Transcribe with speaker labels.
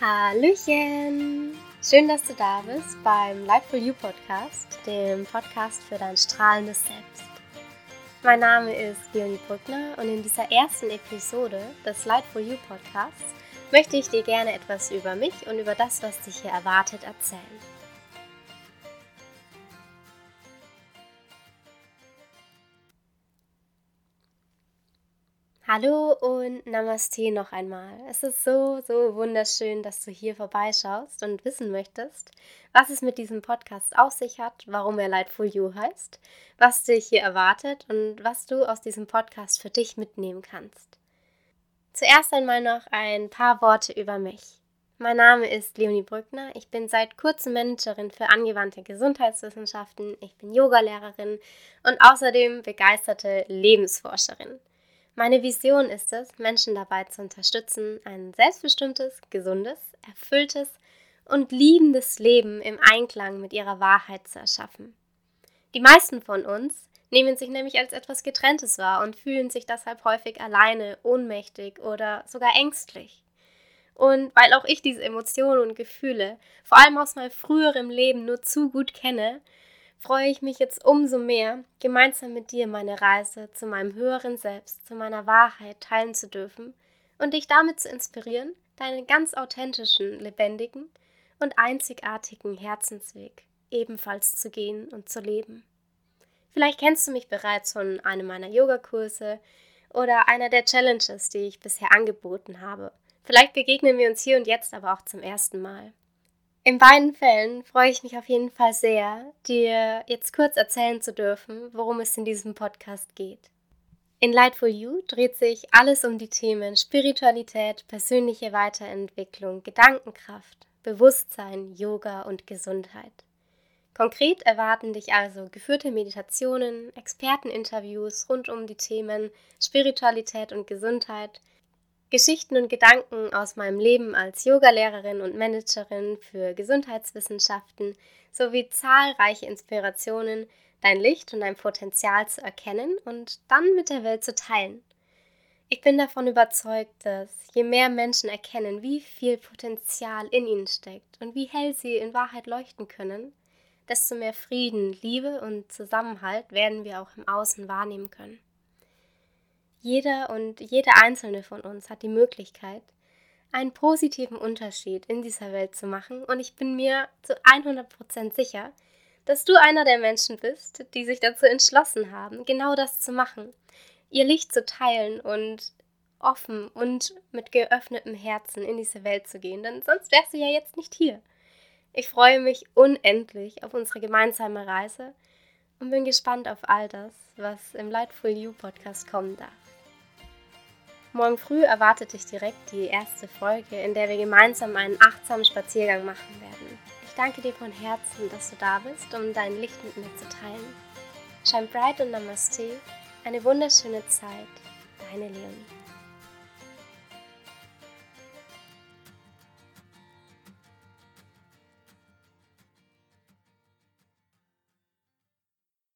Speaker 1: Hallöchen! Schön, dass du da bist beim Light for You Podcast, dem Podcast für dein strahlendes Selbst. Mein Name ist Leonie Brückner und in dieser ersten Episode des Light for You Podcasts möchte ich dir gerne etwas über mich und über das, was dich hier erwartet, erzählen. Hallo und Namaste noch einmal. Es ist so, so wunderschön, dass du hier vorbeischaust und wissen möchtest, was es mit diesem Podcast auf sich hat, warum er Lightful You heißt, was dich hier erwartet und was du aus diesem Podcast für dich mitnehmen kannst. Zuerst einmal noch ein paar Worte über mich. Mein Name ist Leonie Brückner. Ich bin seit kurzem Managerin für angewandte Gesundheitswissenschaften. Ich bin Yogalehrerin und außerdem begeisterte Lebensforscherin. Meine Vision ist es, Menschen dabei zu unterstützen, ein selbstbestimmtes, gesundes, erfülltes und liebendes Leben im Einklang mit ihrer Wahrheit zu erschaffen. Die meisten von uns nehmen sich nämlich als etwas Getrenntes wahr und fühlen sich deshalb häufig alleine, ohnmächtig oder sogar ängstlich. Und weil auch ich diese Emotionen und Gefühle, vor allem aus meinem früheren Leben, nur zu gut kenne, freue ich mich jetzt umso mehr, gemeinsam mit dir meine Reise zu meinem höheren Selbst, zu meiner Wahrheit teilen zu dürfen und dich damit zu inspirieren, deinen ganz authentischen, lebendigen und einzigartigen Herzensweg ebenfalls zu gehen und zu leben. Vielleicht kennst du mich bereits von einem meiner Yogakurse oder einer der Challenges, die ich bisher angeboten habe. Vielleicht begegnen wir uns hier und jetzt aber auch zum ersten Mal. In beiden Fällen freue ich mich auf jeden Fall sehr, dir jetzt kurz erzählen zu dürfen, worum es in diesem Podcast geht. In Lightful You dreht sich alles um die Themen Spiritualität, persönliche Weiterentwicklung, Gedankenkraft, Bewusstsein, Yoga und Gesundheit. Konkret erwarten dich also geführte Meditationen, Experteninterviews rund um die Themen Spiritualität und Gesundheit, Geschichten und Gedanken aus meinem Leben als Yogalehrerin und Managerin für Gesundheitswissenschaften sowie zahlreiche Inspirationen, dein Licht und dein Potenzial zu erkennen und dann mit der Welt zu teilen. Ich bin davon überzeugt, dass je mehr Menschen erkennen, wie viel Potenzial in ihnen steckt und wie hell sie in Wahrheit leuchten können, desto mehr Frieden, Liebe und Zusammenhalt werden wir auch im Außen wahrnehmen können. Jeder und jede einzelne von uns hat die Möglichkeit, einen positiven Unterschied in dieser Welt zu machen und ich bin mir zu 100% sicher, dass du einer der Menschen bist, die sich dazu entschlossen haben, genau das zu machen, ihr Licht zu teilen und offen und mit geöffnetem Herzen in diese Welt zu gehen, denn sonst wärst du ja jetzt nicht hier. Ich freue mich unendlich auf unsere gemeinsame Reise und bin gespannt auf all das, was im Lightful You Podcast kommen darf. Morgen früh erwartet dich direkt die erste Folge, in der wir gemeinsam einen achtsamen Spaziergang machen werden. Ich danke dir von Herzen, dass du da bist, um dein Licht mit mir zu teilen. Shine bright und Namaste. Eine wunderschöne Zeit. Deine Leonie.